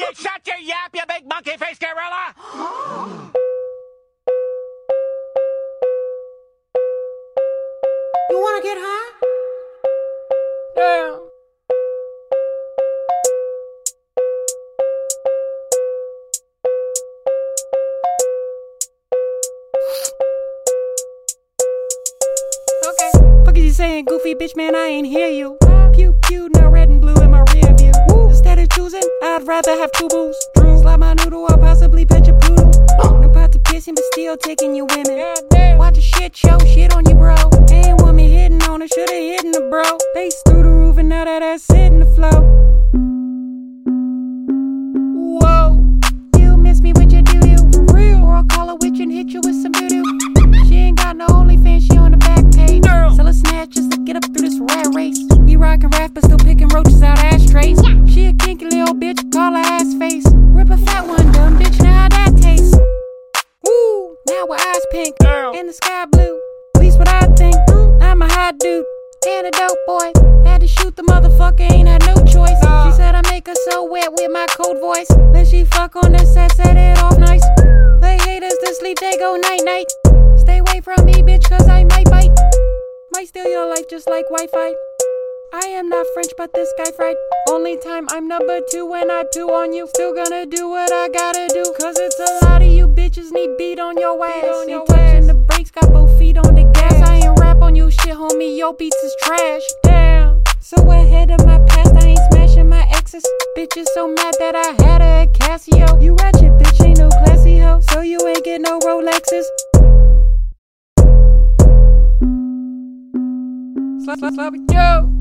You shut your yap, you big monkey face gorilla! You wanna get high? Yeah. Okay. Fuck is you saying, goofy bitch, man? I ain't hear you. Pew pew, no rather have two booze. Slide my noodle or possibly pitch a poodle. No pot to pissing, but still taking your women. Watch a shit show, shit on you, bro. Ain't want me hitting on her, shoulda hitting the bro. They through the roof and now that ass hitting now her eyes pink and the sky blue. At least what I think. Mm, I'm a hot dude and a dope boy. Had to shoot the motherfucker, ain't had no choice. She ah. said I make her so wet with my cold voice. Then she fuck on the set, set it off nice. They haters to sleep, they go night night. Stay away from me, bitch, cause I might bite. Might steal your life just like Wi Fi. I am not French, but this guy fried. Only time I'm number two when I poo on you. Still gonna do what I gotta do. Cause it's a lot of you beat on your ass. on Ain't touching the brakes, got both feet on the gas. I ain't rap on you shit, homie. Your beats is trash. Damn. So ahead of my past, I ain't smashing my exes. Bitches so mad that I had at Casio. You ratchet bitch, ain't no classy hoe. So you ain't get no Rolexes. Slap, slap, slap, yo.